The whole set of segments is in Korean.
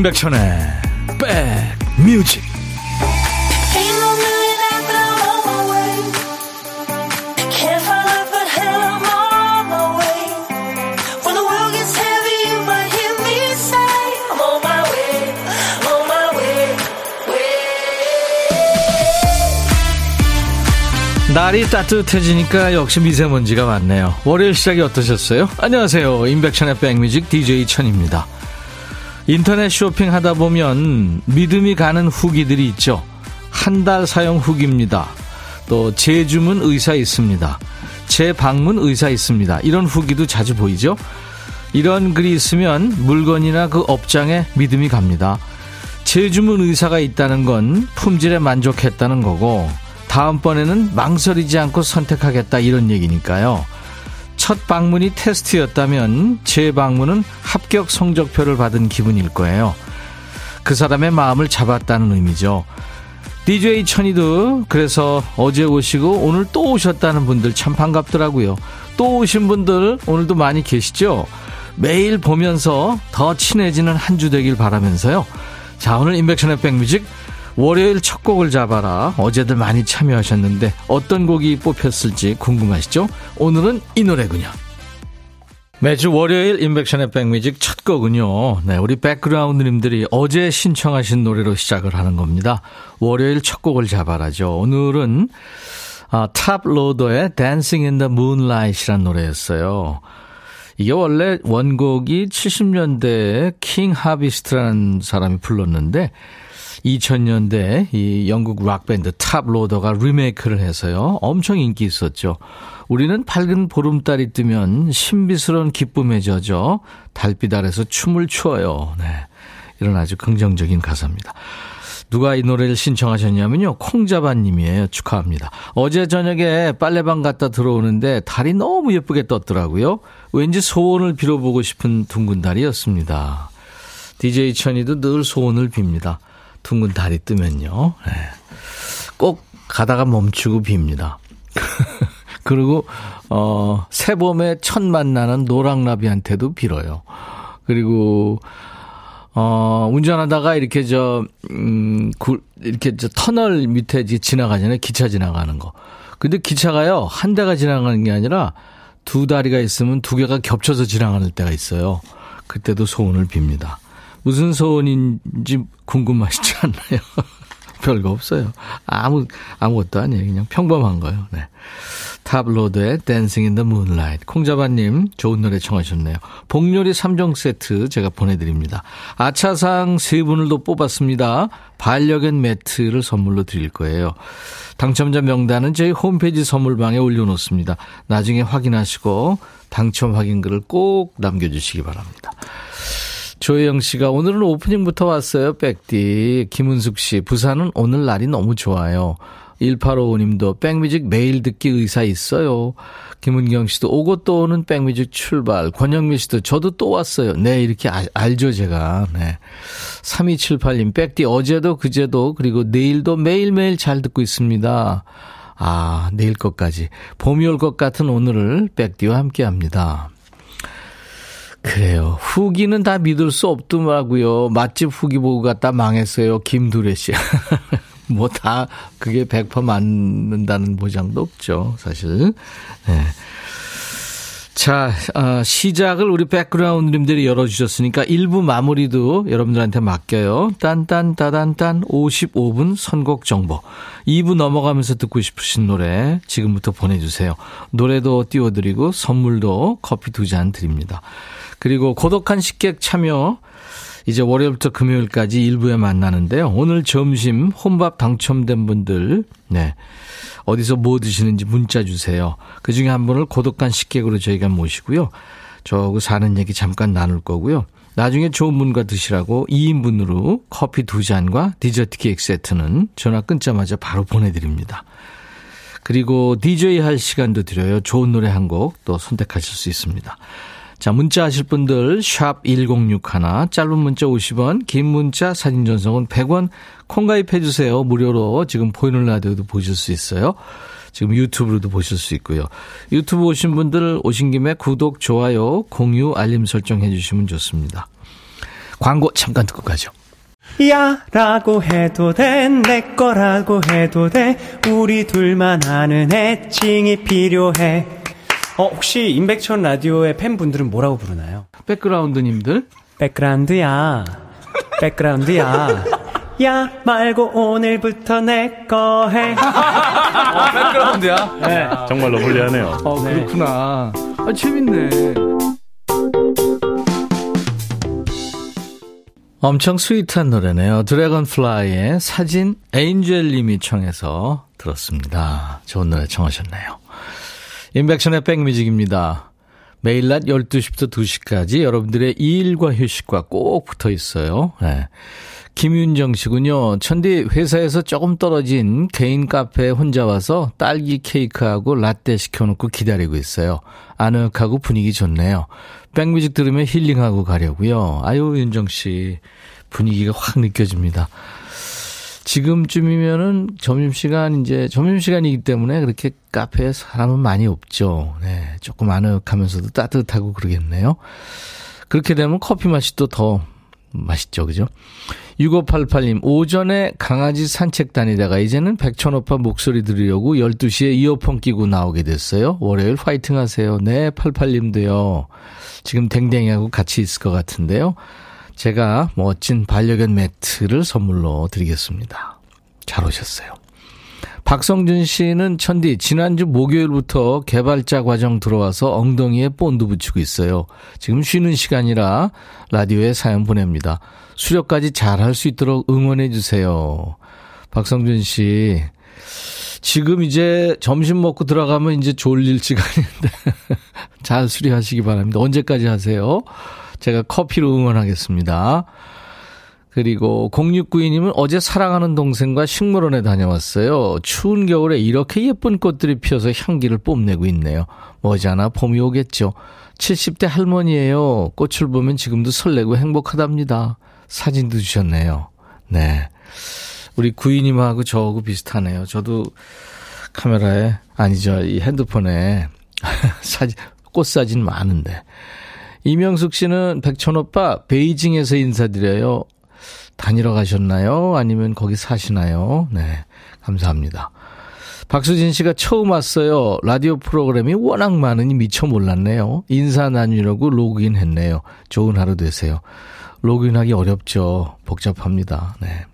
임백천의 백뮤직 날이 따뜻해지니까 역시 미세먼지가 많네요. 월요일 시작이 어떠셨어요? 안녕하세요. 임백천의 백뮤직 DJ 천입니다. 인터넷 쇼핑 하다 보면 믿음이 가는 후기들이 있죠. 한 달 사용 후기입니다. 또 재주문 의사 있습니다. 재방문 의사 있습니다. 이런 후기도 자주 보이죠. 이런 글이 있으면 물건이나 그 업장에 믿음이 갑니다. 재주문 의사가 있다는 건 품질에 만족했다는 거고 다음번에는 망설이지 않고 선택하겠다 이런 얘기니까요. 첫 방문이 테스트였다면 제 방문은 합격 성적표를 받은 기분일 거예요. 그 사람의 마음을 잡았다는 의미죠. DJ 천이도 그래서 어제 오시고 오늘 또 오셨다는 분들 참 반갑더라고요. 또 오신 분들 오늘도 많이 계시죠? 매일 보면서 더 친해지는 한 주 되길 바라면서요. 자, 오늘 인백션의 백뮤직 월요일 첫 곡을 잡아라. 어제들 많이 참여하셨는데 어떤 곡이 뽑혔을지 궁금하시죠? 오늘은 이 노래군요. 매주 월요일 임백천의 백뮤직 첫 곡은요. 네, 우리 백그라운드님들이 어제 신청하신 노래로 시작을 하는 겁니다. 월요일 첫 곡을 잡아라죠. 오늘은 아, 탑로더의 Dancing in the Moonlight이라는 노래였어요. 이게 원래 원곡이 70년대에 킹 하비스트라는 사람이 불렀는데 2000년대 이 영국 락밴드 탑로더가 리메이크를 해서요. 엄청 인기 있었죠. 우리는 밝은 보름달이 뜨면 신비스러운 기쁨에 젖어 달빛 아래서 춤을 추어요. 네. 이런 아주 긍정적인 가사입니다. 누가 이 노래를 신청하셨냐면요. 콩자바님이에요. 축하합니다. 어제 저녁에 빨래방 갔다 들어오는데 달이 너무 예쁘게 떴더라고요. 왠지 소원을 빌어보고 싶은 둥근 달이었습니다. DJ 천이도 늘 소원을 빕니다. 둥근 달이 뜨면요. 네. 꼭 가다가 멈추고 빕니다. 그리고 어 새봄에 첫 만나는 노랑나비한테도 빌어요. 그리고 어 운전하다가 이렇게 저 음, 구, 이렇게 저 터널 밑에 지나가잖아요. 기차 지나가는 거. 근데 기차가요. 한 대가 지나가는 게 아니라 두 다리가 있으면 두 개가 겹쳐서 지나가는 때가 있어요. 그때도 소원을 빕니다. 무슨 소원인지 궁금하시지 않나요? 별거 없어요. 아무, 아무것도 아니에요. 그냥 평범한 거예요. 네. 탑로드의 Dancing in the Moonlight. 콩자바님, 좋은 노래 청하셨네요. 복요리 3종 세트 제가 보내드립니다. 아차상 세 분을 또 뽑았습니다. 반려견 매트를 선물로 드릴 거예요. 당첨자 명단은 저희 홈페이지 선물방에 올려놓습니다. 나중에 확인하시고 당첨 확인글을 꼭 남겨주시기 바랍니다. 조혜영 씨가 오늘은 오프닝부터 왔어요. 백디. 김은숙 씨. 부산은 오늘 날이 너무 좋아요. 1855님도 백뮤직 매일 듣기 의사 있어요. 김은경 씨도 오고 또 오는 백뮤직 출발. 권영미 씨도 저도 또 왔어요. 네, 이렇게 아, 알죠, 제가. 네. 3278님, 백디 어제도 그제도 그리고 내일도 매일매일 잘 듣고 있습니다. 아, 내일 것까지. 봄이 올 것 같은 오늘을 백디와 함께 합니다. 그래요. 후기는 다 믿을 수 없더라고요. 맛집 후기 보고 갔다 망했어요. 김두래 씨. 뭐 다 그게 100% 맞는다는 보장도 없죠. 사실. 네. 자, 어, 시작을 우리 백그라운드님들이 열어주셨으니까 1부 마무리도 여러분들한테 맡겨요. 딴딴따단딴 55분 선곡 정보. 2부 넘어가면서 듣고 싶으신 노래 지금부터 보내주세요. 노래도 띄워드리고 선물도 커피 두 잔 드립니다. 그리고 고독한 식객 참여 이제 월요일부터 금요일까지 일부에 만나는데요. 오늘 점심 혼밥 당첨된 분들 네. 어디서 뭐 드시는지 문자 주세요. 그중에 한 분을 고독한 식객으로 저희가 모시고요. 저하고 사는 얘기 잠깐 나눌 거고요. 나중에 좋은 분과 드시라고 2인분으로 커피 두 잔과 디저트 케이크 세트는 전화 끊자마자 바로 보내드립니다. 그리고 DJ 할 시간도 드려요. 좋은 노래 한 곡 또 선택하실 수 있습니다. 자, 문자 하실 분들 샵 1061, 짧은 문자 50원, 긴 문자 사진 전송은 100원 콩 가입해 주세요. 무료로 지금 보이는 라디오도 보실 수 있어요. 지금 유튜브로도 보실 수 있고요. 유튜브 오신 분들 오신 김에 구독, 좋아요, 공유, 알림 설정 해 주시면 좋습니다. 광고 잠깐 듣고 가죠. 야 라고 해도 돼 내 거라고 해도 돼 우리 둘만 아는 애칭이 필요해 어 혹시 임백천 라디오의 팬분들은 뭐라고 부르나요? 백그라운드님들 백그라운드야 백그라운드야 야 말고 오늘부터 내 거 해. 어, 백그라운드야. 네. 정말로 불리하네요. 어, 그렇구나. 아, 재밌네. 엄청 sweet한 노래네요. 드래곤플라이의 사진 에인젤님이 청해서 들었습니다. 좋은 노래 청하셨네요. 인백션의 백뮤직입니다. 매일 낮 12시부터 2시까지 여러분들의 일과 휴식과 꼭 붙어 있어요. 네. 김윤정 씨군요. 천디 회사에서 조금 떨어진 개인 카페에 혼자 와서 딸기 케이크하고 라떼 시켜놓고 기다리고 있어요. 아늑하고 분위기 좋네요. 백뮤직 들으면 힐링하고 가려고요. 아유 윤정 씨 분위기가 확 느껴집니다. 지금쯤이면은 점심시간, 이제 점심시간이기 때문에 그렇게 카페에 사람은 많이 없죠. 네. 조금 아늑하면서도 따뜻하고 그러겠네요. 그렇게 되면 커피 맛이 또 더 맛있죠. 그죠? 6588님, 오전에 강아지 산책 다니다가 이제는 백천 오빠 목소리 들으려고 12시에 이어폰 끼고 나오게 됐어요. 월요일 화이팅 하세요. 네, 88님도요. 지금 댕댕이하고 같이 있을 것 같은데요. 제가 멋진 반려견 매트를 선물로 드리겠습니다. 잘 오셨어요. 박성준 씨는 천디 지난주 목요일부터 개발자 과정 들어와서 엉덩이에 본드 붙이고 있어요. 지금 쉬는 시간이라 라디오에 사연 보냅니다. 수료까지 잘 할 수 있도록 응원해 주세요. 박성준 씨 지금 이제 점심 먹고 들어가면 이제 졸릴 시간인데 잘 수리하시기 바랍니다. 언제까지 하세요? 제가 커피로 응원하겠습니다. 그리고 0692님은 어제 사랑하는 동생과 식물원에 다녀왔어요. 추운 겨울에 이렇게 예쁜 꽃들이 피어서 향기를 뽐내고 있네요. 머지않아 봄이 오겠죠. 70대 할머니예요. 꽃을 보면 지금도 설레고 행복하답니다. 사진도 주셨네요. 네. 우리 구이님하고 저하고 비슷하네요. 저도 카메라에, 아니죠. 이 핸드폰에 사진, 꽃 사진 많은데. 이명숙 씨는 백천 오빠 베이징에서 인사드려요. 다니러 가셨나요? 아니면 거기 사시나요? 네. 감사합니다. 박수진 씨가 처음 왔어요. 라디오 프로그램이 워낙 많으니 미처 몰랐네요. 인사 나누려고 로그인 했네요. 좋은 하루 되세요. 로그인하기 어렵죠. 복잡합니다. 네.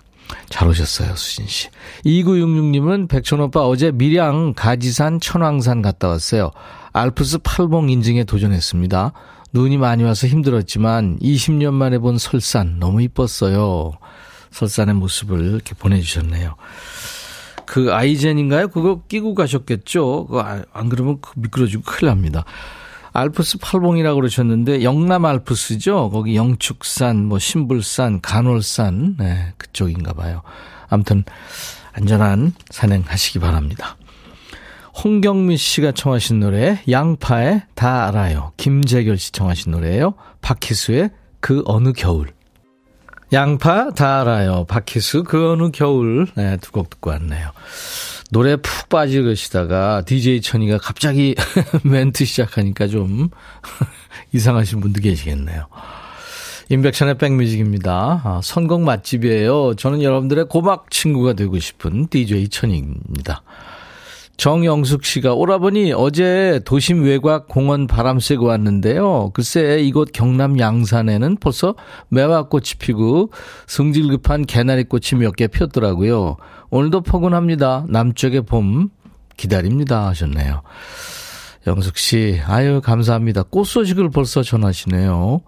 잘 오셨어요, 수진 씨. 2966님은 백천오빠 어제 밀양, 가지산, 천왕산 갔다 왔어요. 알프스 팔봉 인증에 도전했습니다. 눈이 많이 와서 힘들었지만 20년 만에 본 설산 너무 이뻤어요. 설산의 모습을 이렇게 보내주셨네요. 그 아이젠인가요? 그거 끼고 가셨겠죠? 그거 아, 안 그러면 그 미끄러지고 큰일 납니다. 알프스 팔봉이라고 그러셨는데 영남 알프스죠. 거기 영축산, 뭐 신불산, 간월산, 네, 그쪽인가 봐요. 아무튼 안전한 산행하시기 바랍니다. 홍경미 씨가 청하신 노래 양파의 다 알아요. 김재결 씨 청하신 노래예요. 박희수의 그 어느 겨울. 양파 다 알아요. 박희수 그 어느 겨울. 네, 두 곡 듣고 왔네요. 노래 푹 빠지시다가 DJ 천이가 갑자기 멘트 시작하니까 좀 이상하신 분도 계시겠네요. 인백션의 백뮤직입니다. 아, 선곡 맛집이에요. 저는 여러분들의 고막 친구가 되고 싶은 DJ 천이입니다. 정영숙 씨가 오라버니 어제 도심 외곽 공원 바람 쐬고 왔는데요. 글쎄 이곳 경남 양산에는 벌써 매화꽃이 피고 성질 급한 개나리꽃이 몇 개 폈더라고요. 오늘도 포근합니다. 남쪽의 봄 기다립니다 하셨네요. 영숙 씨, 아유 감사합니다. 꽃 소식을 벌써 전하시네요.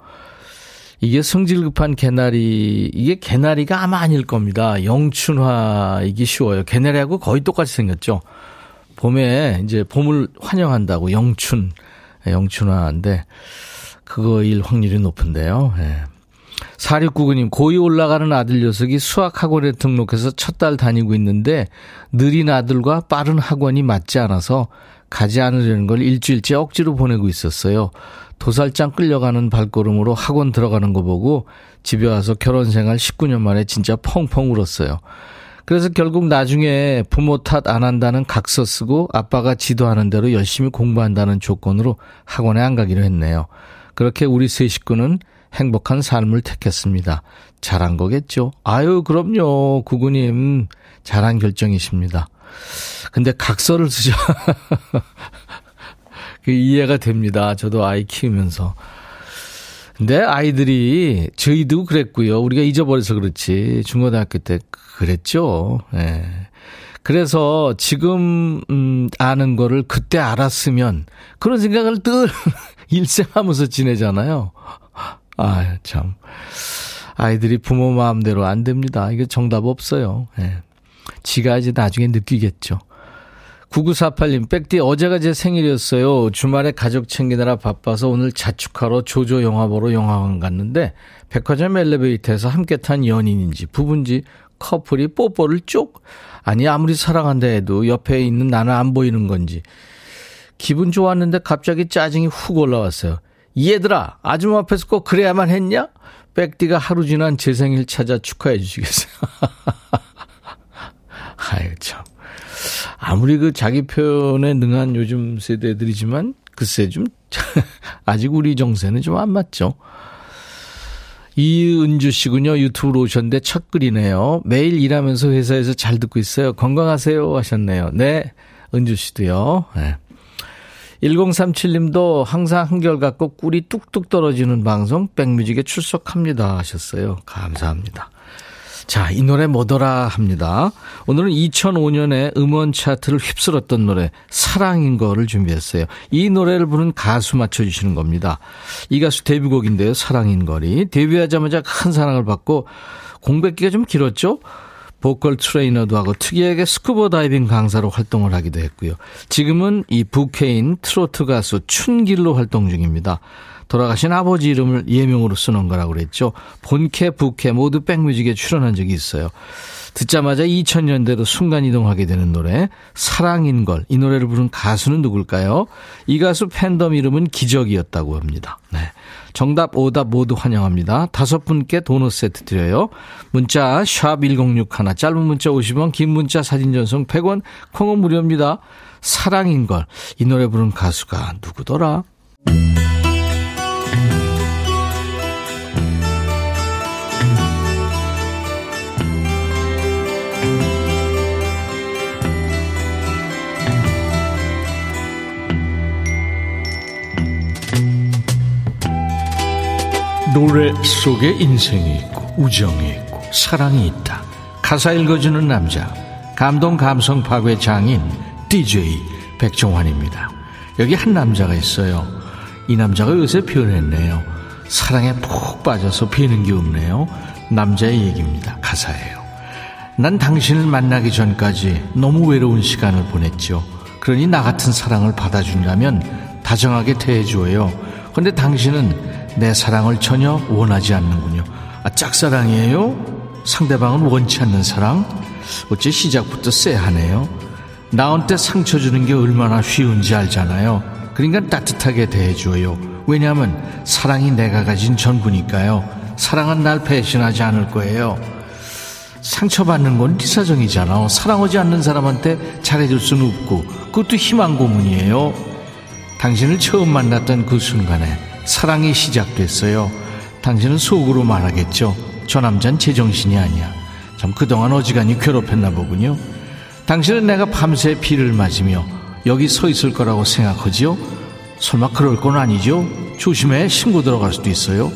이게 성질 급한 개나리, 이게 개나리가 아마 아닐 겁니다. 영춘화, 이게 쉬워요. 개나리하고 거의 똑같이 생겼죠. 봄에 이제 봄을 환영한다고 영춘, 영춘화인데 그거일 확률이 높은데요. 예. 4699님, 고2 올라가는 아들 녀석이 수학학원에 등록해서 첫 달 다니고 있는데 느린 아들과 빠른 학원이 맞지 않아서 가지 않으려는 걸 일주일째 억지로 보내고 있었어요. 도살장 끌려가는 발걸음으로 학원 들어가는 거 보고 집에 와서 결혼 생활 19년 만에 진짜 펑펑 울었어요. 그래서 결국 나중에 부모 탓 안 한다는 각서 쓰고 아빠가 지도하는 대로 열심히 공부한다는 조건으로 학원에 안 가기로 했네요. 그렇게 우리 세 식구는 행복한 삶을 택했습니다. 잘한 거겠죠? 아유, 그럼요. 구구님, 잘한 결정이십니다. 근데 각서를 쓰셔. 그 이해가 됩니다. 저도 아이 키우면서. 근데 아이들이 저희도 그랬고요. 우리가 잊어버려서 그렇지. 중고등학교 때 그랬죠. 예. 네. 그래서 지금 음 아는 거를 그때 알았으면 그런 생각을 늘 일생하면서 지내잖아요. 아, 참. 아이들이 부모 마음대로 안 됩니다. 이게 정답 없어요. 예. 지가 이제 나중에 느끼겠죠. 9948님, 백디 어제가 제 생일이었어요. 주말에 가족 챙기느라 바빠서 오늘 자축하러 조조 영화 보러 영화관 갔는데 백화점 엘리베이터에서 함께 탄 연인인지 부부인지 커플이 뽀뽀를 쭉 아니 아무리 사랑한다 해도 옆에 있는 나는 안 보이는 건지 기분 좋았는데 갑자기 짜증이 훅 올라왔어요. 얘들아 아줌마 앞에서 꼭 그래야만 했냐? 백디가 하루 지난 제 생일 찾아 축하해 주시겠어요? 아유 참 아무리 그 자기 표현에 능한 요즘 세대들이지만 글쎄 좀 아직 우리 정세는 좀 안 맞죠. 이은주 씨군요. 유튜브로 오셨는데 첫 글이네요. 매일 일하면서 회사에서 잘 듣고 있어요. 건강하세요 하셨네요. 네. 은주 씨도요. 네. 1037님도 항상 한결같고 꿀이 뚝뚝 떨어지는 방송 백뮤직에 출석합니다 하셨어요. 감사합니다. 자, 이 노래 뭐더라 합니다. 오늘은 2005년에 음원 차트를 휩쓸었던 노래 사랑인 거를 준비했어요. 이 노래를 부른 가수 맞춰 주시는 겁니다. 이 가수 데뷔곡인데요. 사랑인 거리. 데뷔하자마자 큰 사랑을 받고 공백기가 좀 길었죠. 보컬 트레이너도 하고 특이하게 스쿠버 다이빙 강사로 활동을 하기도 했고요. 지금은 이 부캐인 트로트 가수 춘길로 활동 중입니다. 돌아가신 아버지 이름을 예명으로 쓰는 거라고 그랬죠. 본캐, 부캐 모두 백뮤직에 출연한 적이 있어요. 듣자마자 2000년대로 순간이동하게 되는 노래 사랑인 걸 이 노래를 부른 가수는 누굴까요? 이 가수 팬덤 이름은 기적이었다고 합니다. 네. 정답 오답 모두 환영합니다. 다섯 분께 도넛 세트 드려요. 문자 샵 1061 짧은 문자 50원 긴 문자 사진 전송 100원 콩은 무료입니다. 사랑인 걸 이 노래 부른 가수가 누구더라? 노래 속에 인생이 있고 우정이 있고 사랑이 있다. 가사 읽어주는 남자 감동 감성 파괴 장인 DJ 백종환입니다. 여기 한 남자가 있어요. 이 남자가 요새 표현했네요. 사랑에 푹 빠져서 비는 게 없네요. 남자의 얘기입니다. 가사예요. 난 당신을 만나기 전까지 너무 외로운 시간을 보냈죠. 그러니 나 같은 사랑을 받아준다면 다정하게 대해줘요. 근데 당신은 내 사랑을 전혀 원하지 않는군요. 아, 짝사랑이에요? 상대방은 원치 않는 사랑? 어째 시작부터 쎄하네요. 나한테 상처 주는 게 얼마나 쉬운지 알잖아요. 그러니까 따뜻하게 대해줘요. 왜냐하면 사랑이 내가 가진 전부니까요. 사랑은 날 배신하지 않을 거예요. 상처받는 건 기사정이잖아. 사랑하지 않는 사람한테 잘해줄 수는 없고 그것도 희망 고문이에요. 당신을 처음 만났던 그 순간에 사랑이 시작됐어요. 당신은 속으로 말하겠죠. 저 남잔 제정신이 아니야. 참 그동안 어지간히 괴롭혔나 보군요. 당신은 내가 밤새 비를 맞으며 여기 서 있을 거라고 생각하지요? 설마 그럴 건 아니죠? 조심해 신고 들어갈 수도 있어요.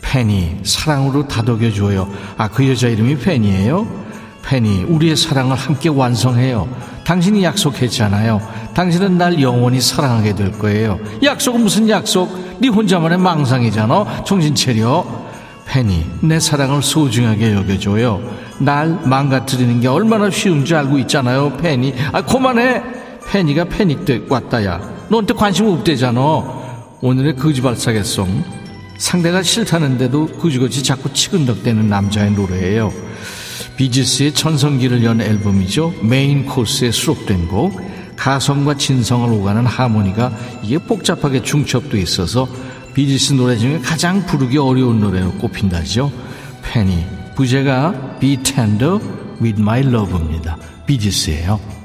팬이 사랑으로 다독여줘요. 아, 그 여자 이름이 팬이에요? 팬이 우리의 사랑을 함께 완성해요. 당신이 약속했잖아요. 당신은 날 영원히 사랑하게 될 거예요. 약속은 무슨 약속? 네 혼자만의 망상이잖아. 정신 차려. 팬이 내 사랑을 소중하게 여겨줘요. 날 망가뜨리는 게 얼마나 쉬운지 알고 있잖아요. 팬이. 아 그만해. 팬이가 패닉돼 왔다야. 너한테 관심 없대잖아. 오늘의 거지발사계송. 상대가 싫다는데도 그지그지 자꾸 치근덕대는 남자의 노래예요. 비지스의 전성기를 연 앨범이죠. Main Course에 수록된 곡. 가성과 진성을 오가는 하모니가 이게 복잡하게 중첩도 있어서 비지스 노래 중에 가장 부르기 어려운 노래로 꼽힌다죠. Fanny 부제가 Be Tender With My Love입니다. 비지스예요.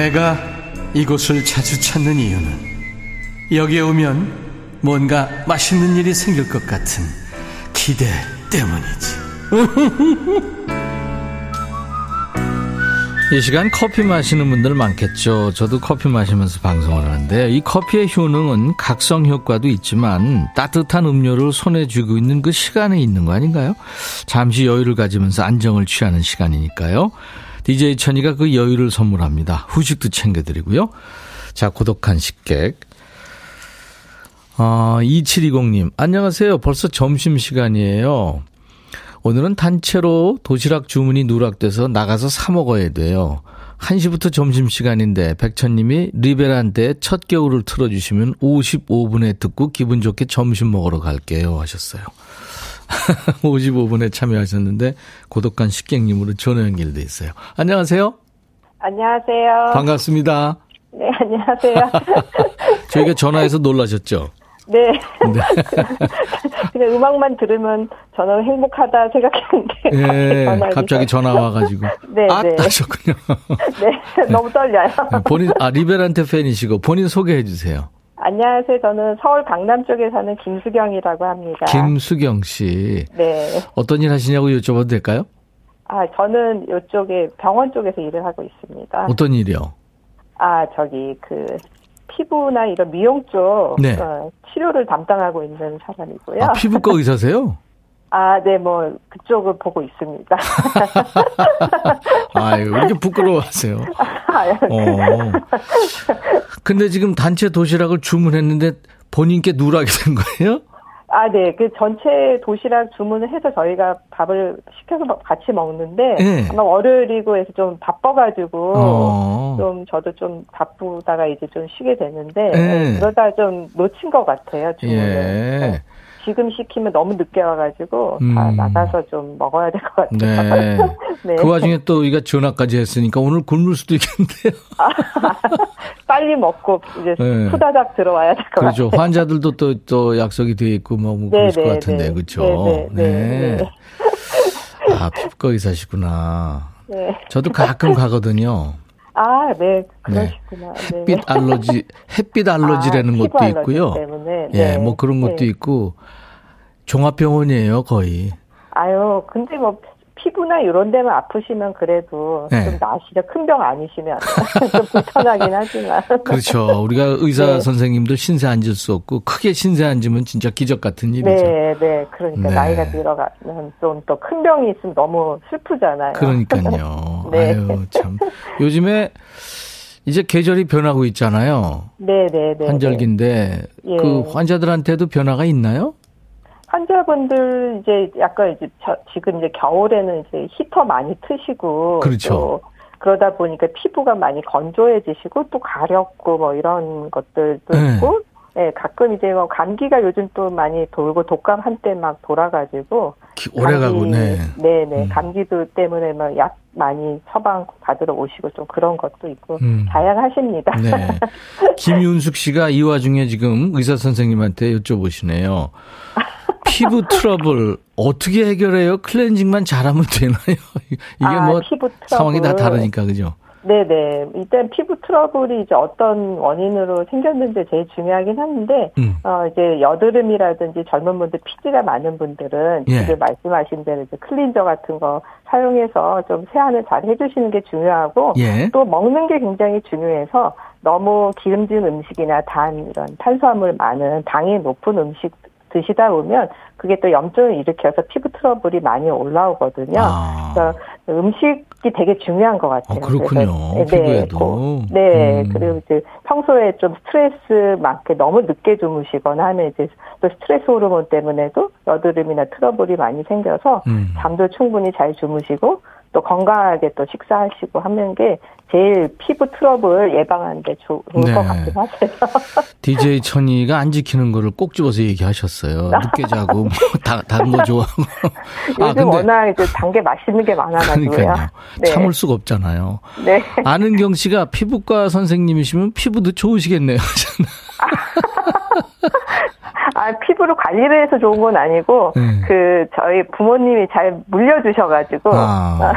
내가 이곳을 자주 찾는 이유는 여기에 오면 뭔가 맛있는 일이 생길 것 같은 기대 때문이지. 이 시간 커피 마시는 분들 많겠죠. 저도 커피 마시면서 방송을 하는데 이 커피의 효능은 각성 효과도 있지만 따뜻한 음료를 손에 쥐고 있는 그 시간에 있는 거 아닌가요? 잠시 여유를 가지면서 안정을 취하는 시간이니까요. DJ 천이가 그 여유를 선물합니다. 후식도 챙겨드리고요. 자, 고독한 식객. 어, 2720님, 안녕하세요. 벌써 점심시간이에요. 오늘은 단체로 도시락 주문이 누락돼서 나가서 사 먹어야 돼요. 1시부터 점심시간인데 백천님이 리베란테 첫 겨울을 틀어주시면 55분에 듣고 기분 좋게 점심 먹으러 갈게요 하셨어요. 55분에 참여하셨는데 고독한 식객님으로 전화 연결돼 있어요. 안녕하세요. 안녕하세요. 반갑습니다. 네, 안녕하세요. 저희가 전화해서 놀라셨죠? 네. 네. 그냥 음악만 들으면 저는 행복하다 생각했는데. 네, 갑자기 전화 와가지고. 네, 아, 네. 하셨군요. 네, 너무 떨려요. 본인, 아, 리베란테 팬이시고, 본인 소개해 주세요. 안녕하세요. 저는 서울 강남 쪽에 사는 김수경이라고 합니다. 김수경 씨. 네. 어떤 일 하시냐고 여쭤봐도 될까요? 아, 저는 이쪽에 병원 쪽에서 일을 하고 있습니다. 어떤 일이요? 아, 저기, 그, 피부나 이런 미용 쪽 네. 어, 치료를 담당하고 있는 사람이고요. 아, 피부과 의사세요? 아, 네, 뭐 그쪽을 보고 있습니다. 아유, 왜 이렇게 부끄러워하세요? 어. 근데 지금 단체 도시락을 주문했는데 본인께 누락이 된 거예요? 아, 네. 그 전체 도시락 주문을 해서 저희가 밥을 시켜서 같이 먹는데 네. 아마 월요일이고 해서 좀 바빠가지고 어. 좀 저도 좀 바쁘다가 이제 좀 쉬게 됐는데 네. 그러다 좀 놓친 것 같아요 주문을. 예. 네. 지금 시키면 너무 늦게 와가지고 음. 다 나가서 좀 먹어야 될 것 같아요. 네. 네. 그 와중에 또 우리가 전화까지 했으니까 오늘 굶을 수도 있겠는데요. 빨리 먹고 이제 네. 후다닥 들어와야 될 것 같아요. 그렇죠. 환자들도 또, 또 약속이 돼 있고 뭐, 뭐 그럴 네, 것 네, 같은데 네. 그렇죠. 네. 네. 아 피부과 의사시구나. 네. 저도 가끔 가거든요. 아, 네, 그러시구나. 네. 햇빛 알러지, 햇빛 알러지라는 아, 것도 있고요. 때문에. 예, 뭐 그런 것도 있고 종합병원이에요, 거의. 아유, 근데 뭐 피부나 이런 데만 아프시면 그래도 네. 좀 나으시죠. 큰 병 아니시면 좀 불편하긴 하지만. 그렇죠. 우리가 의사 네. 선생님도 신세 앉을 수 없고 크게 신세 앉으면 진짜 기적 같은 일이죠. 네, 네. 그러니까 네. 나이가 들어가면 좀 또 큰 병이 있으면 너무 슬프잖아요. 그러니까요. 네. 아유, 참. 요즘에 이제 계절이 변하고 있잖아요. 네, 네, 네. 환절기인데 예. 그 환자들한테도 변화가 있나요? 환자분들 이제 약간 이제 저, 지금 이제 겨울에는 이제 히터 많이 트시고 그렇죠. 그러다 보니까 피부가 많이 건조해지시고 또 가렵고 뭐 이런 것들도 네. 있고 네, 가끔 이제 뭐 감기가 요즘 또 많이 돌고 독감 한때 막 돌아가지고 오래 가고 네. 네, 네. 음. 감기도 때문에 막 약 많이 처방 받으러 오시고 좀 그런 것도 있고 음. 다양하십니다. 네. 김윤숙 씨가 이 와중에 지금 의사 선생님한테 여쭤보시네요. 피부 트러블 어떻게 해결해요? 클렌징만 잘하면 되나요? 이게 아, 뭐 상황이 다 다르니까 그죠? 네네. 일단 피부 트러블이 이제 어떤 원인으로 생겼는지 제일 중요하긴 한데, 음. 어, 이제 여드름이라든지 젊은 분들 피지가 많은 분들은 예. 지금 말씀하신 대로 이제 클린저 같은 거 사용해서 좀 세안을 잘 해주시는 게 중요하고, 예. 또 먹는 게 굉장히 중요해서 너무 기름진 음식이나 단 이런 탄수화물 많은 당이 높은 음식 드시다 보면 그게 또 염증을 일으켜서 피부 트러블이 많이 올라오거든요. 아. 그래서 음식이 되게 중요한 것 같아요. 아, 그렇군요. 네, 피부에도. 네, 음. 그리고 이제 평소에 좀 스트레스 많게 너무 늦게 주무시거나 하면 이제 또 스트레스 호르몬 때문에도 여드름이나 트러블이 많이 생겨서 음. 잠도 충분히 잘 주무시고 또 건강하게 또 식사하시고 하는 게 제일 피부 트러블 예방하는데 좋은 네. 것 같긴 하세요. DJ 천이가 안 지키는 거를 꼭 집어서 얘기하셨어요. 늦게 자고 뭐 단거 좋아하고. 아, 요즘 아, 근데, 워낙 이제 단 게 맛있는 게 많아가지고요. 네. 참을 수가 없잖아요. 네. 아는경 씨가 피부과 선생님이시면 피부도 좋으시겠네요. 아, 피부를 관리를 해서 좋은 건 아니고, 네. 그, 저희 부모님이 잘 물려주셔가지고, 아.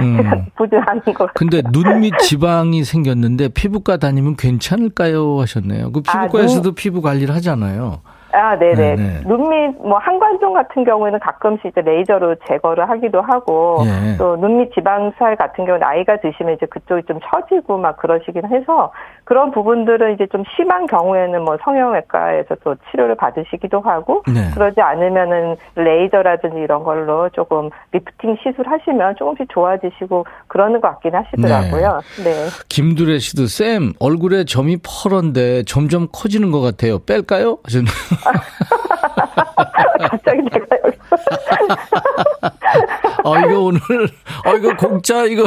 음. 제가 부진하는 것 같아요. 근데 눈 밑 지방이 생겼는데 피부과 다니면 괜찮을까요? 하셨네요. 그 피부과에서도 아, 눈... 피부 관리를 하잖아요. 아, 네네. 네네. 눈밑, 뭐, 한관종 같은 경우에는 가끔씩 이제 레이저로 제거를 하기도 하고, 예. 또 눈밑 지방살 같은 경우는 나이가 드시면 이제 그쪽이 좀 처지고 막 그러시긴 해서, 그런 부분들은 이제 좀 심한 경우에는 뭐 성형외과에서 또 치료를 받으시기도 하고, 네. 그러지 않으면은 레이저라든지 이런 걸로 조금 리프팅 시술 하시면 조금씩 좋아지시고 그러는 것 같긴 하시더라고요. 네. 네. 김두래 씨도 쌤, 얼굴에 점이 퍼런데 점점 커지는 것 같아요. 뺄까요? 하셨나요? 갑자기 내가 여기. 아, 이거 오늘, 아, 이거 공짜, 이거.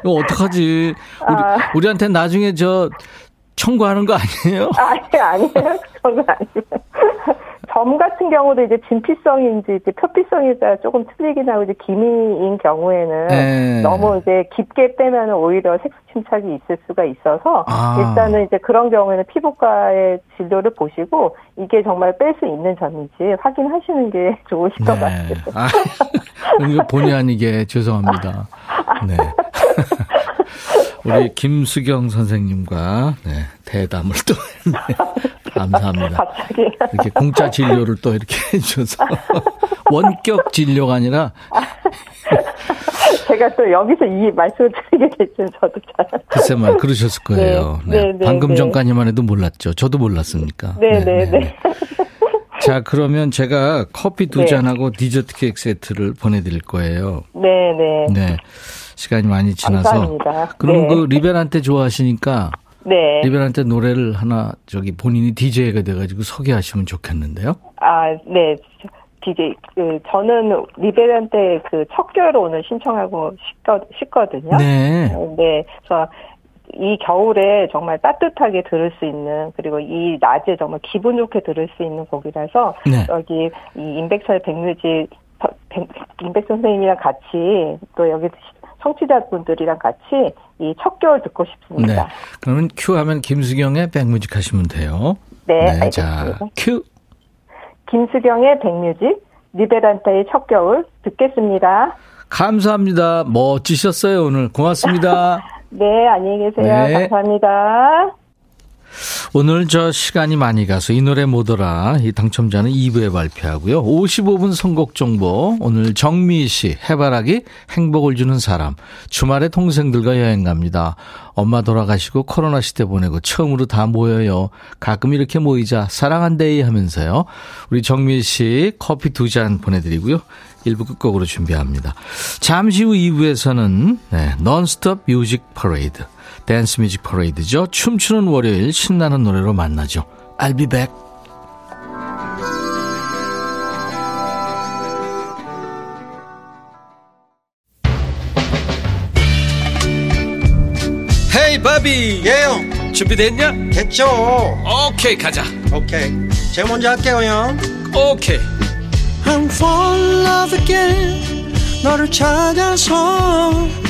이거 어떡하지. 우리, 아. 우리한테 나중에 저, 청구하는 거 아니에요? 아니, 아니에요. 청구 아니에요. 점 같은 경우도 이제 진피성인지 이제 표피성이 조금 틀리긴 하고 이제 기미인 경우에는 네. 너무 이제 깊게 빼면 오히려 색소 침착이 있을 수가 있어서 아. 일단은 이제 그런 경우에는 피부과의 진료를 보시고 이게 정말 뺄 수 있는 점인지 확인하시는 게 좋으실 네. 것 같아요. 아, 본의 아니게 죄송합니다. 네. 우리 김수경 선생님과 네, 대담을 또 감사합니다. 갑자기. 이렇게 공짜 진료를 또 이렇게 해줘서. 원격 진료가 아니라. 제가 또 여기서 이 말씀을 드리게 됐죠, 저도 잘. 글쎄 말, 그러셨을 거예요. 네. 네. 네 방금 네. 전까지만 해도 몰랐죠. 저도 몰랐으니까. 네네네. 네, 네, 네. 자, 그러면 제가 커피 두 잔하고 디저트 케이크 세트를 보내드릴 거예요. 네네. 네. 시간이 많이 지나서. 감사합니다. 그럼 그 리베란테 좋아하시니까 네. 리베란테 노래를 하나 저기 본인이 DJ가 돼가지고 소개하시면 좋겠는데요. 아, 네. DJ 그 저는 리베란테 그 척결을 오늘 신청하고 싶거, 싶거 든요. 네. 네. 그래서 이 겨울에 정말 따뜻하게 들을 수 있는 그리고 이 낮에 정말 기분 좋게 들을 수 있는 곡이라서 네. 여기 이 임백철 백뮤직 임백 선생님이랑 같이 또 여기 청취자분들이랑 같이 이 첫 겨울 듣고 싶습니다. 네. 그러면 큐 하면 김수경의 백뮤직 하시면 돼요. 네, 네 알겠습니다. 자, 큐. 김수경의 백뮤직, 리베란타의 첫 겨울 듣겠습니다. 감사합니다. 멋지셨어요, 오늘. 고맙습니다. 네, 안녕히 계세요. 네. 감사합니다. 오늘 저 시간이 많이 가서 이 노래 뭐더라 이 당첨자는 2부에 발표하고요. 55분 선곡 정보 오늘 정미 씨 해바라기 행복을 주는 사람 주말에 동생들과 여행 갑니다. 엄마 돌아가시고 코로나 시대 보내고 처음으로 다 모여요. 가끔 이렇게 모이자 사랑한데이 하면서요. 우리 정미 씨 커피 두 잔 보내드리고요. 1부 끝곡으로 준비합니다. 잠시 후 2부에서는 네, non-stop 뮤직 퍼레이드 댄스 뮤직 퍼레이드죠. 춤추는 월요일 신나는 노래로 만나죠. I'll be back. 헤이 바비 예영 준비됐냐? 됐죠 오케이 가자 오케이 제가 먼저 할게요 형 오케이 I'm fall in love again 너를 찾아서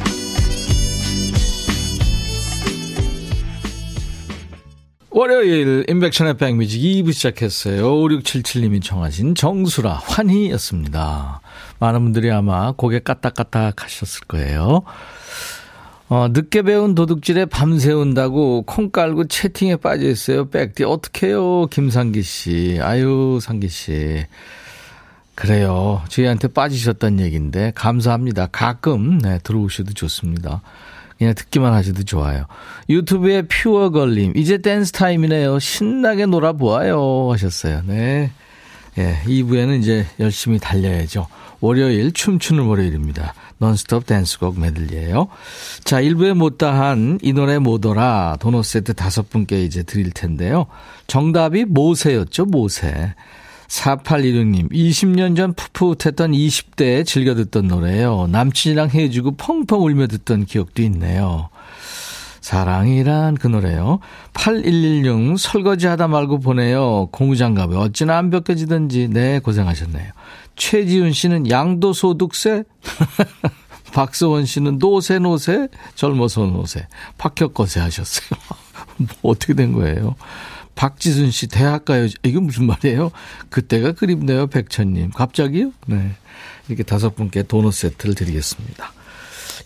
월요일 인백션의 백뮤직 2부 시작했어요. 5677님이 청하신 정수라 환희였습니다. 많은 분들이 아마 고개 까딱까딱 하셨을 거예요. 어, 늦게 배운 도둑질에 밤새운다고 콩 깔고 채팅에 빠져 있어요. 백디 어떡해요 김상기 씨. 아유 상기 씨. 그래요. 저희한테 빠지셨던 얘기인데 감사합니다. 가끔 네, 들어오셔도 좋습니다. 그냥 듣기만 하셔도 좋아요. 유튜브에 퓨어걸님, 이제 댄스 타임이네요. 신나게 놀아보아요. 하셨어요. 네. 예, 2부에는 이제 열심히 달려야죠. 월요일, 춤추는 월요일입니다. 논스톱 댄스곡 메들리예요 자, 1부에 못다한 이 노래 뭐더라 도넛 세트 다섯 분께 이제 드릴 텐데요. 정답이 모세였죠, 모세. 4816님, 20년 전 풋풋했던 20대에 즐겨 듣던 노래예요. 남친이랑 헤어지고 펑펑 울며 듣던 기억도 있네요. 사랑이란 그 노래요. 8116 설거지 하다 말고 보내요. 고무장갑에 어찌나 안 벗겨지든지 네 고생하셨네요. 최지훈 씨는 양도소득세 박수원 씨는 노세 노세 젊어서 노세 박혁거세 하셨어요. 뭐 어떻게 된 거예요? 박지순 씨 대학가요. 이게 무슨 말이에요? 그때가 그립네요, 백천님. 갑자기요? 네. 이렇게 다섯 분께 도넛 세트를 드리겠습니다.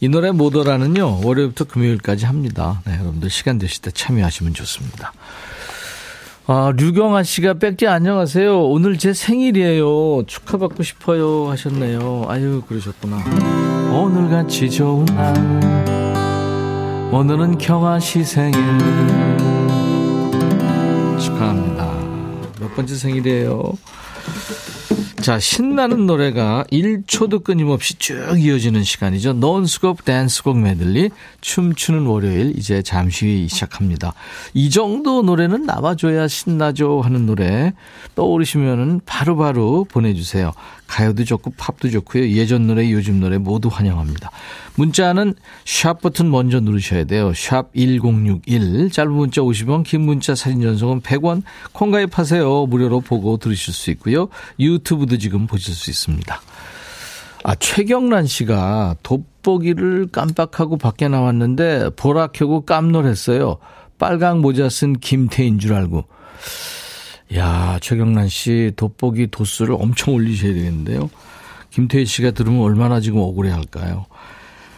이 노래 모더라는요, 월요일부터 금요일까지 합니다. 네, 여러분들 시간 되실 때 참여하시면 좋습니다. 아, 류경아 씨가 백지 안녕하세요. 오늘 제 생일이에요. 축하받고 싶어요. 하셨네요. 아유, 그러셨구나. 오늘 같이 좋은 날. 오늘은 경아 씨 생일. 축하합니다. 몇 번째 생일이에요? 자, 신나는 노래가 1초도 끊임없이 쭉 이어지는 시간이죠. 논스톱 댄스곡 메들리 춤추는 월요일 이제 잠시 시작합니다. 이 정도 노래는 나와줘야 신나죠 하는 노래 떠오르시면은 바로바로 보내주세요. 가요도 좋고 팝도 좋고요. 예전 노래, 요즘 노래 모두 환영합니다. 문자는 샵 버튼 먼저 누르셔야 돼요. 샵 1061. 짧은 문자 50원, 긴 문자 사진 전송은 100원. 콩 가입하세요. 무료로 보고 들으실 수 있고요. 유튜브도 지금 보실 수 있습니다. 아, 최경란 씨가 돋보기를 깜빡하고 밖에 나왔는데 보라 켜고 깜놀했어요. 빨강 모자 쓴 김태인 줄 알고. 야, 최경란 씨 돋보기 도수를 엄청 올리셔야 되겠는데요. 김태희 씨가 들으면 얼마나 지금 억울해 할까요?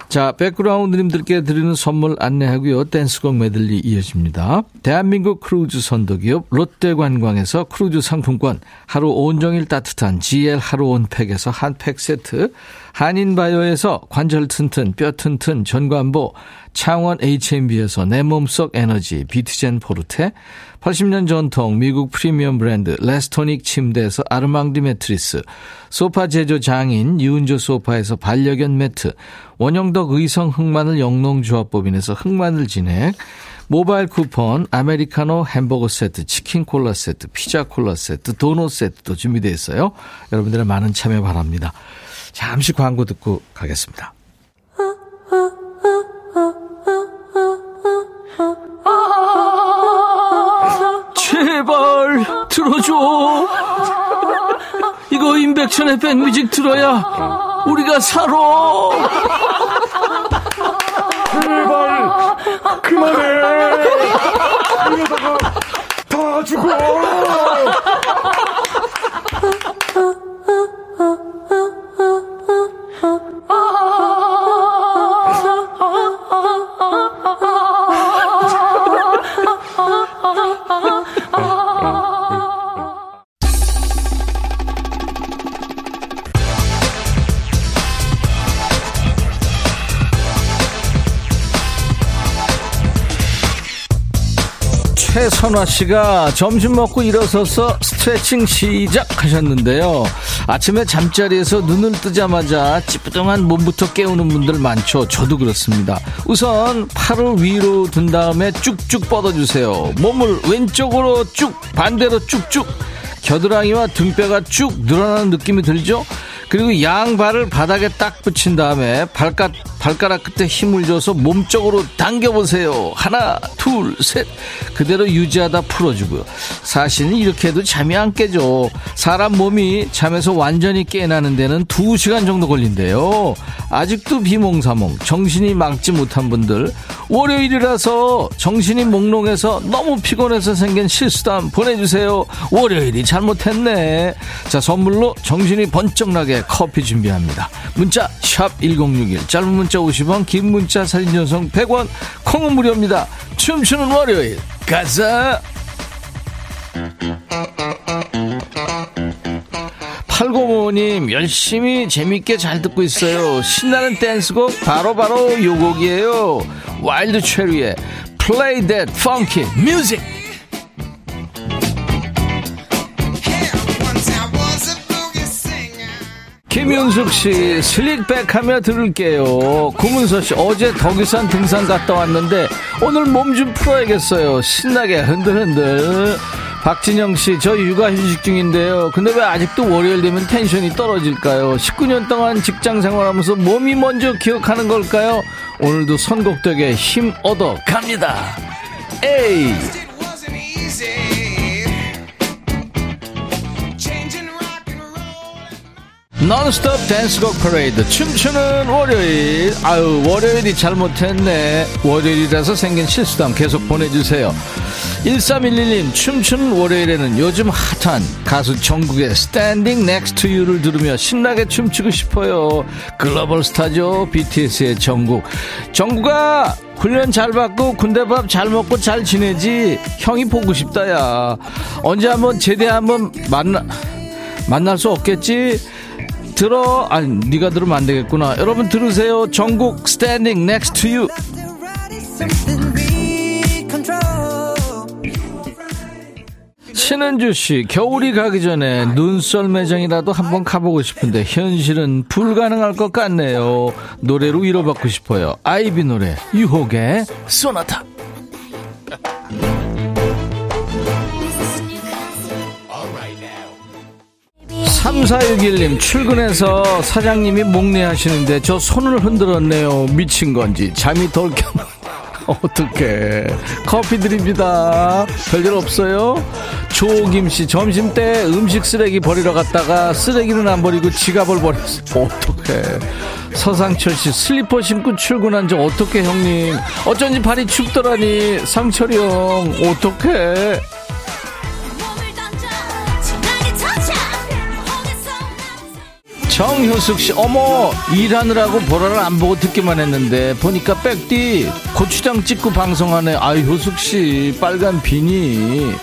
자, 백그라운드님들께 드리는 선물 안내하고요. 댄스곡 메들리 이어집니다. 대한민국 크루즈 선도기업 롯데관광에서 크루즈 상품권, 하루 온종일 따뜻한 GL 하루 온팩에서 한 팩 세트, 한인바이오에서 관절 튼튼, 뼈 튼튼, 전관보, 창원 H&B에서 내 몸속 에너지, 비트젠 포르테, 80년 전통 미국 프리미엄 브랜드 레스토닉 침대에서 아르망디 매트리스, 소파 제조 장인 유운조 소파에서 반려견 매트, 원형덕 의성 흑마늘 영농조합법인에서 흑마늘 진액, 모바일 쿠폰, 아메리카노 햄버거 세트, 치킨 콜라 세트, 피자 콜라 세트, 도넛 세트도 준비되어 있어요. 여러분들의 많은 참여 바랍니다. 잠시 광고 듣고 가겠습니다. 제발 들어줘. 이거 임백천의 백뮤직 들어야 우리가 살아. 제발 그만해. 이러다가 다 죽어. 선화 씨가 점심 먹고 일어서서 스트레칭 시작하셨는데요. 아침에 잠자리에서 눈을 뜨자마자 찌뿌둥한 몸부터 깨우는 분들 많죠. 저도 그렇습니다. 우선 팔을 위로 든 다음에 쭉쭉 뻗어주세요. 몸을 왼쪽으로 쭉, 반대로 쭉쭉. 겨드랑이와 등뼈가 쭉 늘어나는 느낌이 들죠? 그리고 양발을 바닥에 딱 붙인 다음에 발가, 발가락 끝에 힘을 줘서 몸쪽으로 당겨보세요. 하나, 둘, 셋. 그대로 유지하다 풀어주고요. 사실은 이렇게 해도 잠이 안 깨죠. 사람 몸이 잠에서 완전히 깨어나는 데는 2시간 정도 걸린대요. 아직도 비몽사몽, 정신이 막지 못한 분들, 월요일이라서 정신이 몽롱해서 너무 피곤해서 생긴 실수담 보내주세요. 월요일이 잘못했네. 자, 선물로 정신이 번쩍 나게 커피 준비합니다. 문자, 샵 1061. 짧은 문자 50원, 긴 문자 사진 전송 100원, 콩은 무료입니다. 춤추는 월요일. 가자! 805님 열심히 재밌게 잘 듣고 있어요. 신나는 댄스곡 바로 바로 요 곡이에요. Wild Cherry의 Play That Funky Music. 김윤숙 씨 slickback 하며 들을게요. 구문서 씨 어제 덕유산 등산 갔다 왔는데 오늘 몸 좀 풀어야겠어요. 신나게 흔들흔들 박진영 씨, 저 육아 휴직 중인데요. 근데 왜 아직도 월요일 되면 tension이 떨어질까요? 19년 동안 직장 생활하면서 몸이 먼저 기억하는 걸까요? 오늘도 선곡 덕에 힘 얻어 갑니다. 에이! non-stop 댄스곡 퍼레이드 춤추는 월요일 아유 월요일이 잘못했네 월요일이라서 생긴 실수담 계속 보내주세요 1311님 춤추는 월요일에는 요즘 핫한 가수 정국의 Standing Next to You를 들으며 신나게 춤추고 싶어요. 글로벌 스타죠 BTS의 정국. 정국아 훈련 잘 받고 군대 밥 잘 먹고 잘 지내지? 형이 보고 싶다 야. 언제 한번 제대 한번 만나 만날 수 없겠지? 들어. 아니 네가 들으면 안 되겠구나. 여러분 들으세요. 정국 Standing Next 신은주 씨, 겨울이 가기 전에 눈썰 매장이라도 한번 가보고 싶은데 현실은 불가능할 것 같네요. 노래로 위로받고 싶어요. 아이비 노래, 유혹의 소나타. 3461님 출근해서 사장님이 목례 하시는데 저 손을 흔들었네요 미친 건지 잠이 덜 켜면 어떡해. 커피 드립니다. 별일 없어요. 조김 씨 점심 때 음식 쓰레기 버리러 갔다가 쓰레기는 안 버리고 지갑을 버렸어. 어떡해. 서상철 씨 슬리퍼 신고 출근한 적 어떡해 형님? 어쩐지 발이 춥더라니. 상철이 형 어떡해 정효숙 씨, 어머, 일하느라고 보라를 안 보고 듣기만 했는데, 보니까 백디, 고추장 찍고 방송하네. 아유, 효숙 씨, 빨간 비니.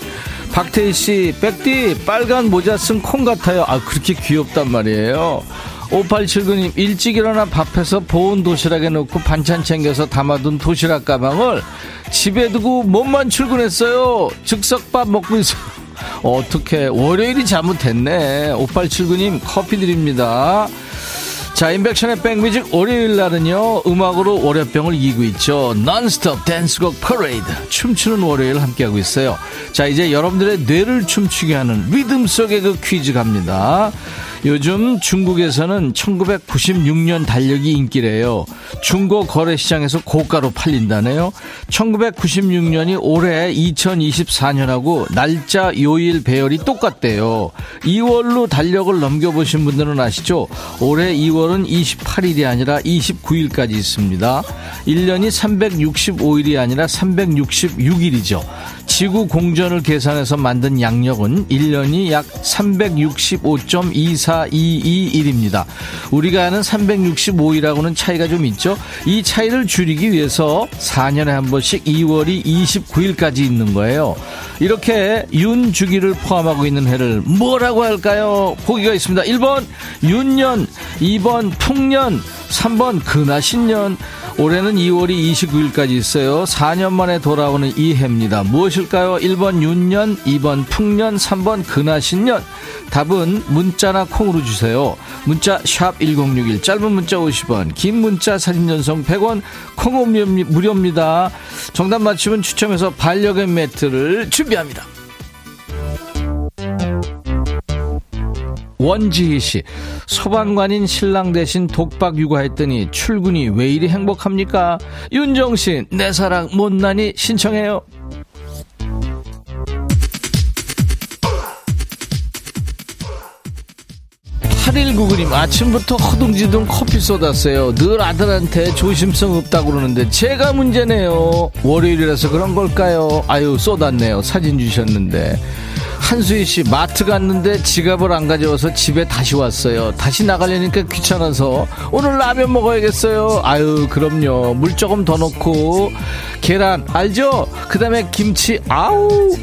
박태희 씨, 백디, 빨간 모자 쓴 콩 같아요. 아, 그렇게 귀엽단 말이에요. 5879님, 일찍 일어나 밥해서 보온 도시락에 넣고 반찬 챙겨서 담아둔 도시락 가방을 집에 두고 몸만 출근했어요. 즉석밥 먹고 있어요. 어떻게 월요일이 잘못됐네. 5879님 커피 드립니다. 자, 임백천의 백뮤직 월요일 날은요, 음악으로 월요병을 이기고 있죠. non-stop 댄스곡 퍼레이드. 춤추는 월요일 함께하고 있어요. 자, 이제 여러분들의 뇌를 춤추게 하는 리듬 속의 그 퀴즈 갑니다. 요즘 중국에서는 1996년 달력이 인기래요. 중고 거래 시장에서 고가로 팔린다네요. 1996년이 올해 2024년하고 날짜, 요일, 배열이 똑같대요. 2월로 달력을 넘겨보신 분들은 아시죠? 올해 2월은 28일이 아니라 29일까지 있습니다. 1년이 365일이 아니라 366일이죠. 지구 공전을 계산해서 만든 양력은 1년이 약 365.24221입니다. 우리가 아는 365이라고는 차이가 좀 있죠. 이 차이를 줄이기 위해서 4년에 한 번씩 2월이 29일까지 있는 거예요. 이렇게 윤 주기를 포함하고 있는 해를 뭐라고 할까요? 보기가 있습니다. 1번 윤년, 2번 풍년, 3번 근하신년, 올해는 2월이 29일까지 있어요. 4년 만에 돌아오는 이 해입니다. 무엇일까요? 1번 윤년, 2번 풍년, 3번 근하신년. 답은 문자나 콩으로 주세요. 문자 1061, 짧은 문자 50원, 긴 문자 사진 전송 100원, 콩은 무료입니다. 정답 맞히면 추첨해서 반려견 매트를 준비합니다. 원지희 씨, 소방관인 신랑 대신 독박 육아했더니 출근이 왜 이리 행복합니까? 윤정신, 내 사랑 못난이 신청해요. 8199님 아침부터 허둥지둥 커피 쏟았어요. 늘 아들한테 조심성 없다고 그러는데 제가 문제네요. 월요일이라서 그런 걸까요? 아유 쏟았네요. 사진 주셨는데 한수희 씨 마트 갔는데 지갑을 안 가져와서 집에 다시 왔어요. 다시 나가려니까 귀찮아서 오늘 라면 먹어야겠어요. 아유 그럼요. 물 조금 더 넣고 계란 알죠? 그다음에 김치 아우.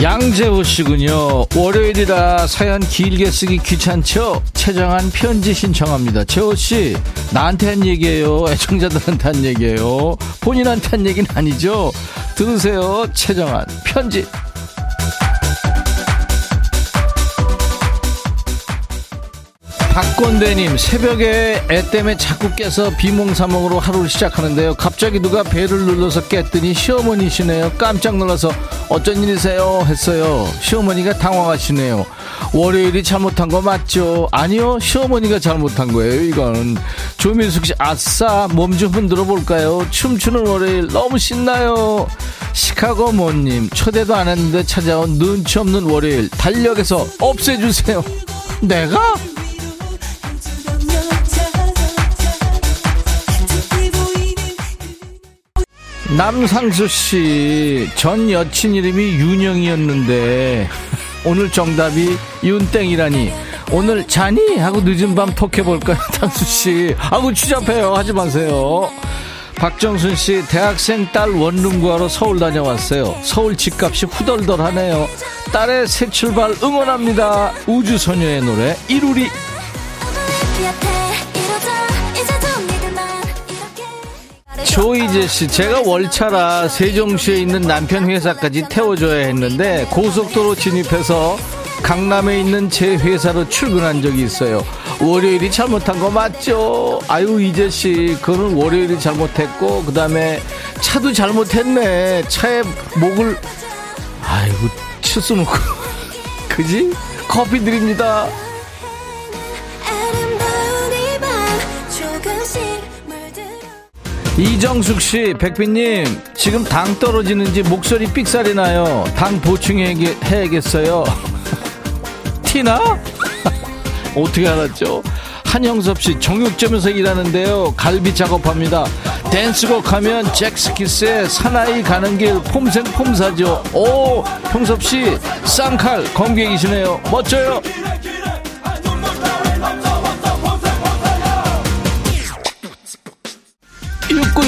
양재호 씨군요. 월요일이라 사연 길게 쓰기 귀찮죠? 최정한 편지 신청합니다. 재호 씨, 나한테 한 얘기예요. 애청자들한테 한 얘기예요. 본인한테 한 얘기는 아니죠? 들으세요. 최정한 편지. 박건대님 새벽에 애 때문에 자꾸 깨서 비몽사몽으로 하루를 시작하는데요. 갑자기 누가 배를 눌러서 깼더니 시어머니시네요. 깜짝 놀라서 어쩐 일이세요? 했어요. 시어머니가 당황하시네요. 월요일이 잘못한 거 맞죠? 아니요 시어머니가 잘못한 거예요 이거는 조민숙씨 아싸 몸 좀 흔들어 볼까요? 춤추는 월요일 너무 신나요. 시카고 모님 초대도 안 했는데 찾아온 눈치 없는 월요일 달력에서 없애주세요. 내가? 남상수 씨, 전 여친 이름이 윤영이었는데, 오늘 정답이 윤땡이라니. 오늘 자니? 하고 늦은 밤 톡해볼까요, 상수 씨? 아고 추잡해요. 하지 마세요. 박정순 씨, 대학생 딸 원룸 구하러 서울 다녀왔어요. 서울 집값이 후덜덜하네요. 딸의 새 출발 응원합니다. 우주소녀의 노래, 이루리. 조이제 씨, 제가 월차라 세종시에 있는 남편 회사까지 태워줘야 했는데 고속도로 진입해서 강남에 있는 제 회사로 출근한 적이 있어요. 월요일이 잘못한 거 맞죠? 아유 이재 씨, 그거는 월요일이 잘못했고 그 다음에 차도 잘못했네. 차에 목을 아이고 치수 놓고 그지? 커피 드립니다. 이정숙 씨, 백빈님, 지금 당 떨어지는지 목소리 삑살이 나요. 당 보충해야겠어요. 티나? 어떻게 알았죠? 한영섭 씨, 정육점에서 일하는데요. 갈비 작업합니다. 댄스곡 하면 잭스키스의 사나이 가는 길 폼생 폼사죠. 오, 형섭 씨, 쌍칼 검객이시네요. 멋져요.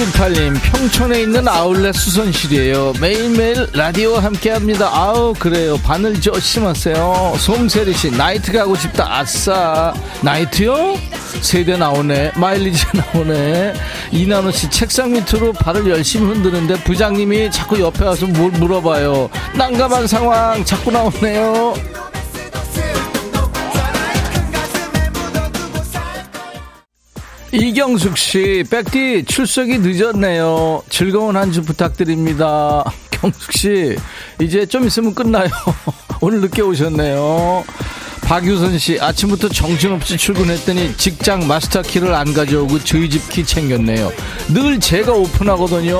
6968님 평촌에 있는 아울렛 수선실이에요. 매일매일 라디오 함께합니다. 아우 그래요. 바늘 조심하세요. 송세리씨 나이트 가고 싶다. 아싸. 나이트요? 세대 나오네. 마일리지 나오네. 이나노씨 책상 밑으로 발을 열심히 흔드는데 부장님이 자꾸 옆에 와서 뭘 물어봐요. 난감한 상황 자꾸 나오네요 이경숙 씨, 백디 출석이 늦었네요. 즐거운 한 주 부탁드립니다. 경숙 씨, 이제 좀 있으면 끝나요. 오늘 늦게 오셨네요. 박유선 씨, 아침부터 정신없이 출근했더니 직장 마스터 키를 안 가져오고 저희 집 키 챙겼네요. 늘 제가 오픈하거든요.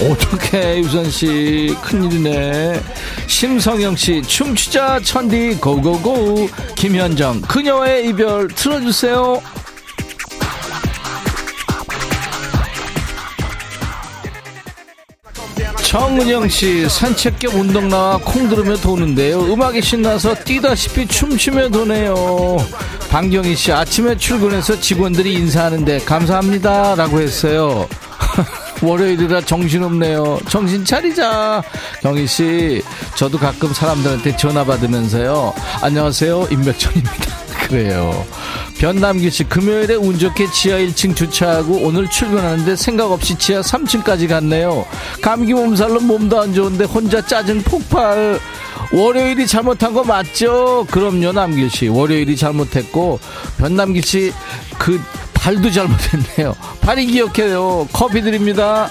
어떡해, 유선 씨. 큰일이네. 심성영 씨, 춤추자 천디 고고고. 김현정, 그녀의 이별 틀어주세요. 정은영 씨 산책 겸 운동 나와 콩 들으며 도는데요. 음악이 신나서 뛰다시피 춤추며 도네요. 방경희 씨 아침에 출근해서 직원들이 인사하는데 감사합니다라고 했어요. 월요일이라 정신없네요. 정신 차리자. 경희 씨, 저도 가끔 사람들한테 전화 받으면서요. 안녕하세요. 임백천입니다. 그래요. 변남기 씨, 금요일에 운 좋게 지하 1층 주차하고 오늘 출근하는데 생각 없이 지하 3층까지 갔네요. 감기 몸살로 몸도 안 좋은데 혼자 짜증 폭발. 월요일이 잘못한 거 맞죠? 그럼요, 남길 씨. 월요일이 잘못했고, 변남기 씨, 그, 발도 잘못했네요. 발이 기억해요. 커피 드립니다.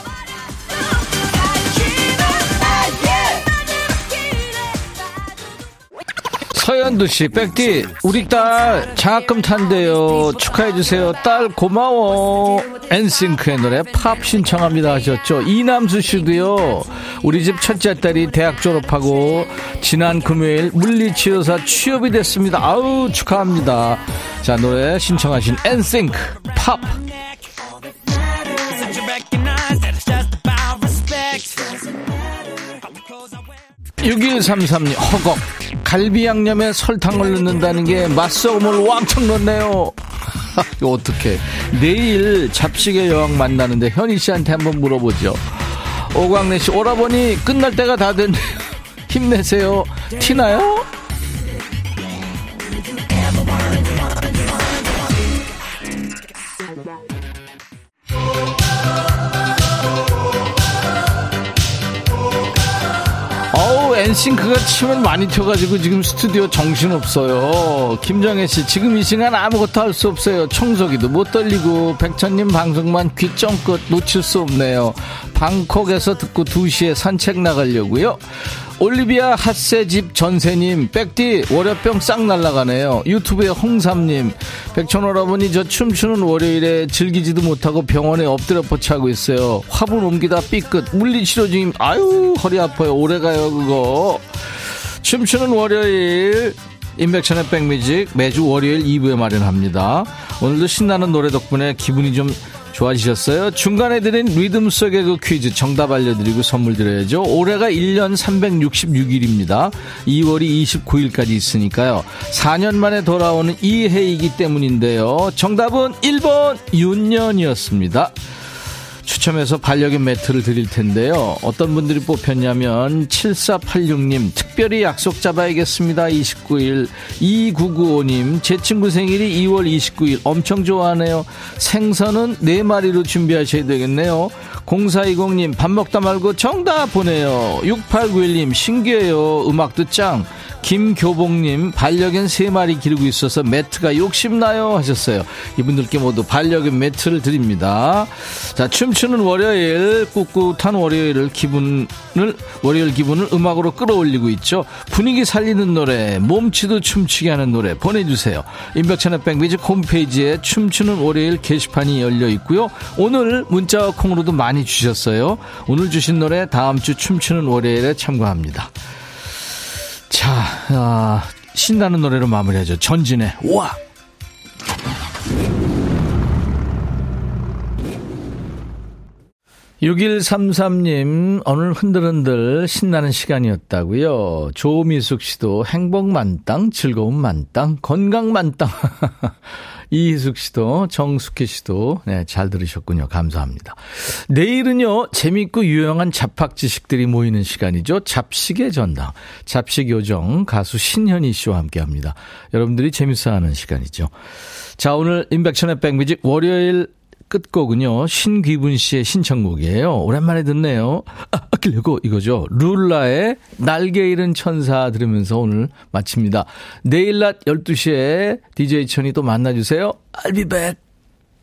서현두 씨, 백디, 우리 딸 장학금 탄대요. 축하해주세요. 딸 고마워. 엔싱크의 노래 팝 신청합니다 하셨죠. 이남수 씨도요. 우리 집 첫째 딸이 대학 졸업하고 지난 금요일 물리치료사 취업이 됐습니다. 아우, 축하합니다. 자, 노래 신청하신 엔싱크 팝. 6133님 허걱 갈비 양념에 설탕을 넣는다는 게 맛소금을 왕창 넣네요. 이거 어떡해. 내일 잡식의 여왕 만나는데 현희 씨한테 한번 물어보죠. 오광래 씨 오라버니 끝날 때가 다 됐네요. 힘내세요. 티나요? 싱크가 침을 많이 튀어가지고 지금 스튜디오 정신없어요. 김정혜 씨, 지금 이 시간 아무것도 할 수 없어요. 청소기도 못 돌리고, 백천님 방송만 귀 쫑긋 놓칠 수 없네요. 방콕에서 듣고 2시에 산책 나가려고요. 올리비아 핫세 집 전세님, 백디, 월요병 싹 날라가네요. 유튜브에 홍삼님, 백천오라버니 저 춤추는 월요일에 즐기지도 못하고 병원에 엎드려 뻗치하고 있어요. 화분 옮기다 삐끗, 물리치료 중임, 아유, 허리 아파요. 오래 가요, 그거. 춤추는 월요일, 인백천의 백뮤직 매주 월요일 2부에 마련합니다. 오늘도 신나는 노래 덕분에 기분이 좀 좋아지셨어요? 중간에 드린 리듬 속의 그 퀴즈 정답 알려드리고 선물 드려야죠. 올해가 1년 366일입니다. 2월이 29일까지 있으니까요. 4년 만에 돌아오는 이 해이기 때문인데요. 정답은 1번 윤년이었습니다. 추첨해서 반려견 매트를 드릴 텐데요. 어떤 분들이 뽑혔냐면 7486님 특별히 약속 잡아야겠습니다. 29일 2995님 제 친구 생일이 2월 29일 엄청 좋아하네요. 생선은 4마리로 준비하셔야 되겠네요. 0420님 밥 먹다 말고 정답 보내요. 6891님 신기해요. 음악도 짱. 김교봉님 반려견 3마리 기르고 있어서 매트가 욕심나요 하셨어요. 이분들께 모두 반려견 매트를 드립니다. 자 춤추는 월요일 꿋꿋한 월요일을 기분을 월요일 기분을 음악으로 끌어올리고 있죠. 분위기 살리는 노래 몸치도 춤추게 하는 노래 보내주세요. 인백천의 백미지 홈페이지에 춤추는 월요일 게시판이 열려 있고요. 오늘 문자와 콩으로도 많이 주셨어요. 오늘 주신 노래 다음 주 춤추는 월요일에 참고합니다. 자, 아, 신나는 노래로 마무리하죠. 전진의 와! 6133님, 오늘 흔들흔들 신나는 시간이었다고요. 조미숙 씨도 행복 만땅, 즐거움 만땅, 건강 만땅. 이희숙 씨도 정숙희 씨도 네, 잘 들으셨군요. 감사합니다. 내일은요. 재밌고 유용한 잡학 지식들이 모이는 시간이죠. 잡식의 전당. 잡식 요정 가수 신현희 씨와 함께합니다. 여러분들이 재밌어하는 시간이죠. 자 오늘 인백천의 백뮤직 월요일 끝곡은요, 신귀분 씨의 신청곡이에요. 오랜만에 듣네요. 아, 아끼려고 이거죠. 룰라의 날개 잃은 천사 들으면서 오늘 마칩니다. 내일 낮 12시에 DJ 천이 또 만나주세요. I'll be back.